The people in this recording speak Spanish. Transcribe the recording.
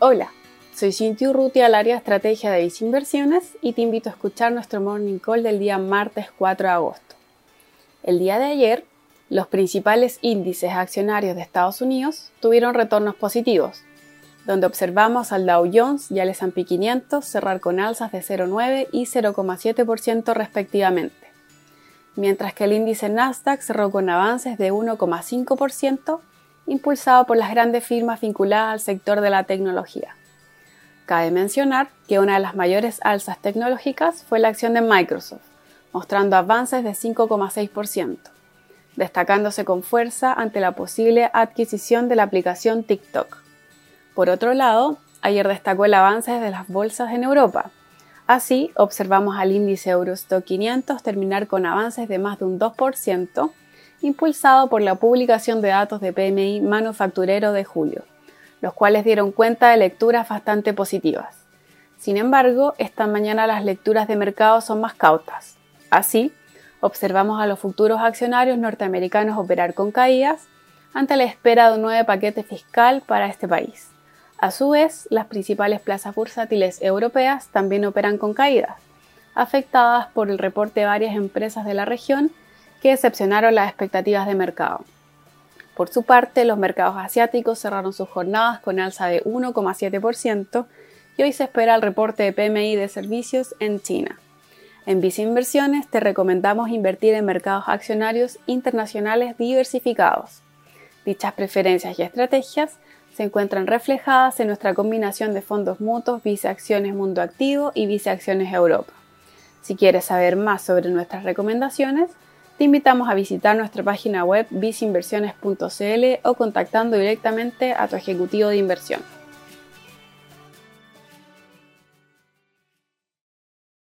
Hola, soy Cintia Urrutia al área estrategia de Vice Inversiones y te invito a escuchar nuestro morning call del día martes 4 de agosto. El día de ayer, los principales índices accionarios de Estados Unidos tuvieron retornos positivos, donde observamos al Dow Jones y al S&P 500 cerrar con alzas de 0,9 y 0,7% respectivamente, mientras que el índice Nasdaq cerró con avances de 1,5% impulsado por las grandes firmas vinculadas al sector de la tecnología. Cabe mencionar que una de las mayores alzas tecnológicas fue la acción de Microsoft, mostrando avances de 5,6%, destacándose con fuerza ante la posible adquisición de la aplicación TikTok. Por otro lado, ayer destacó el avance de las bolsas en Europa. Así, observamos al índice Eurostock 500 terminar con avances de más de un 2%, impulsado por la publicación de datos de PMI manufacturero de julio, los cuales dieron cuenta de lecturas bastante positivas. Sin embargo, esta mañana las lecturas de mercado son más cautas. Así, observamos a los futuros accionarios norteamericanos operar con caídas ante la espera de un nuevo paquete fiscal para este país. A su vez, las principales plazas bursátiles europeas también operan con caídas, afectadas por el reporte de varias empresas de la región que decepcionaron las expectativas de mercado. Por su parte, los mercados asiáticos cerraron sus jornadas con alza de 1,7% y hoy se espera el reporte de PMI de servicios en China. En Visa Inversiones te recomendamos invertir en mercados accionarios internacionales diversificados. Dichas preferencias y estrategias se encuentran reflejadas en nuestra combinación de fondos mutuos Visa Acciones Mundo Activo y Visa Acciones Europa. Si quieres saber más sobre nuestras recomendaciones, te invitamos a visitar nuestra página web visinversiones.cl o contactando directamente a tu ejecutivo de inversión.